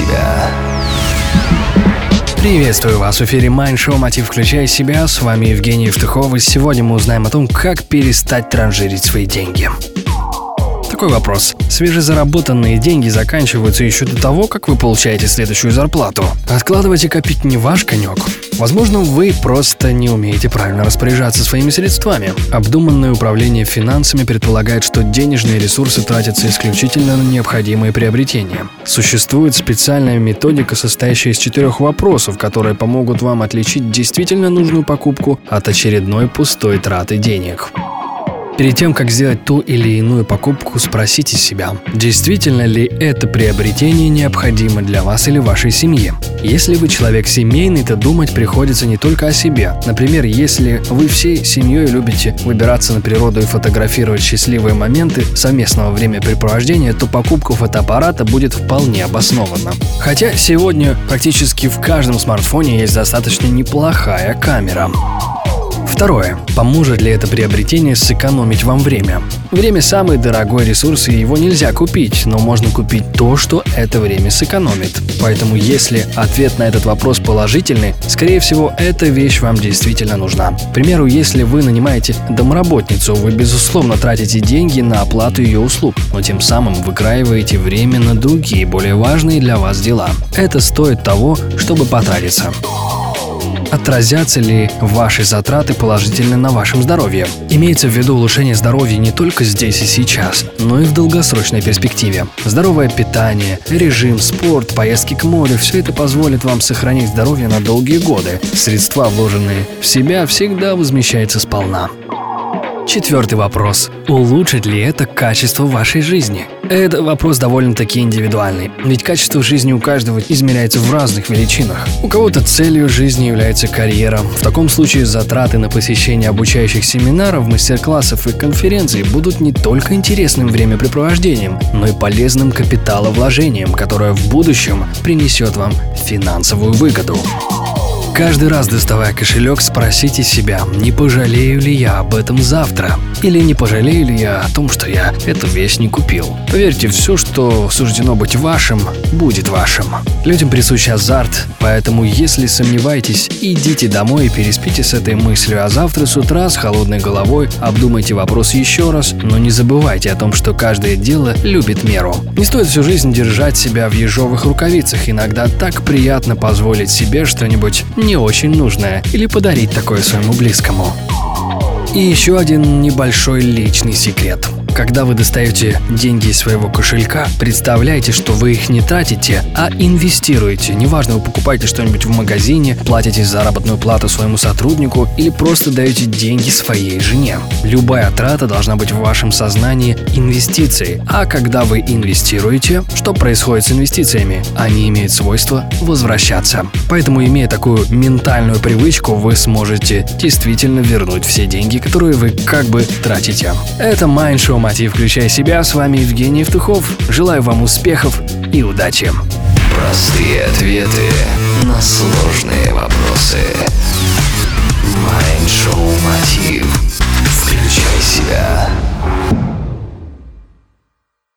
себя. Приветствую вас в эфире Mind Show «Мотив. Включай себя». С вами Евгений Евтухов. И сегодня мы узнаем о том, как перестать транжирить свои деньги. Такой вопрос. Свежезаработанные деньги заканчиваются еще до того, как вы получаете следующую зарплату. Откладывать и копить не ваш конек. Возможно, вы просто не умеете правильно распоряжаться своими средствами. Обдуманное управление финансами предполагает, что денежные ресурсы тратятся исключительно на необходимые приобретения. Существует специальная методика, состоящая из четырех вопросов, которые помогут вам отличить действительно нужную покупку от очередной пустой траты денег. Перед тем, как сделать ту или иную покупку, спросите себя, действительно ли это приобретение необходимо для вас или вашей семьи. Если вы человек семейный, то думать приходится не только о себе. Например, если вы всей семьей любите выбираться на природу и фотографировать счастливые моменты совместного времяпрепровождения, то покупка фотоаппарата будет вполне обоснована. Хотя сегодня практически в каждом смартфоне есть достаточно неплохая камера. Второе. Поможет ли это приобретение сэкономить вам время? Время – самый дорогой ресурс, и его нельзя купить, но можно купить то, что это время сэкономит. Поэтому если ответ на этот вопрос положительный, скорее всего, эта вещь вам действительно нужна. К примеру, если вы нанимаете домработницу, вы, безусловно, тратите деньги на оплату ее услуг, но тем самым выкраиваете время на другие, более важные для вас дела. Это стоит того, чтобы потратиться. Отразятся ли ваши затраты положительно на вашем здоровье? Имеется в виду улучшение здоровья не только здесь и сейчас, но и в долгосрочной перспективе. Здоровое питание, режим, спорт, поездки к морю – все это позволит вам сохранить здоровье на долгие годы. Средства, вложенные в себя, всегда возмещаются сполна. Четвертый вопрос. Улучшит ли это качество вашей жизни? Это вопрос довольно-таки индивидуальный, ведь качество жизни у каждого измеряется в разных величинах. У кого-то целью жизни является карьера. В таком случае затраты на посещение обучающих семинаров, мастер-классов и конференций будут не только интересным времяпрепровождением, но и полезным капиталовложением, которое в будущем принесет вам финансовую выгоду. Каждый раз доставая кошелек, спросите себя, не пожалею ли я об этом завтра? Или не пожалею ли я о том, что я эту вещь не купил? Поверьте, все, что суждено быть вашим, будет вашим. Людям присущ азарт, поэтому если сомневаетесь, идите домой и переспите с этой мыслью, а завтра с утра с холодной головой обдумайте вопрос еще раз, но не забывайте о том, что каждое дело любит меру. Не стоит всю жизнь держать себя в ежовых рукавицах, иногда так приятно позволить себе что-нибудь не очень нужное или подарить такое своему близкому. И еще один небольшой личный секрет – когда вы достаете деньги из своего кошелька, представляйте, что вы их не тратите, а инвестируете. Неважно, вы покупаете что-нибудь в магазине, платите заработную плату своему сотруднику или просто даете деньги своей жене. Любая трата должна быть в вашем сознании инвестицией. А когда вы инвестируете, что происходит с инвестициями? Они имеют свойство возвращаться. Поэтому, имея такую ментальную привычку, вы сможете действительно вернуть все деньги, которые вы как бы тратите. Это Mind Show Мотив «Включай себя». С вами Евгений Евтухов. Желаю вам успехов и удачи. Простые ответы на сложные вопросы. Майншоу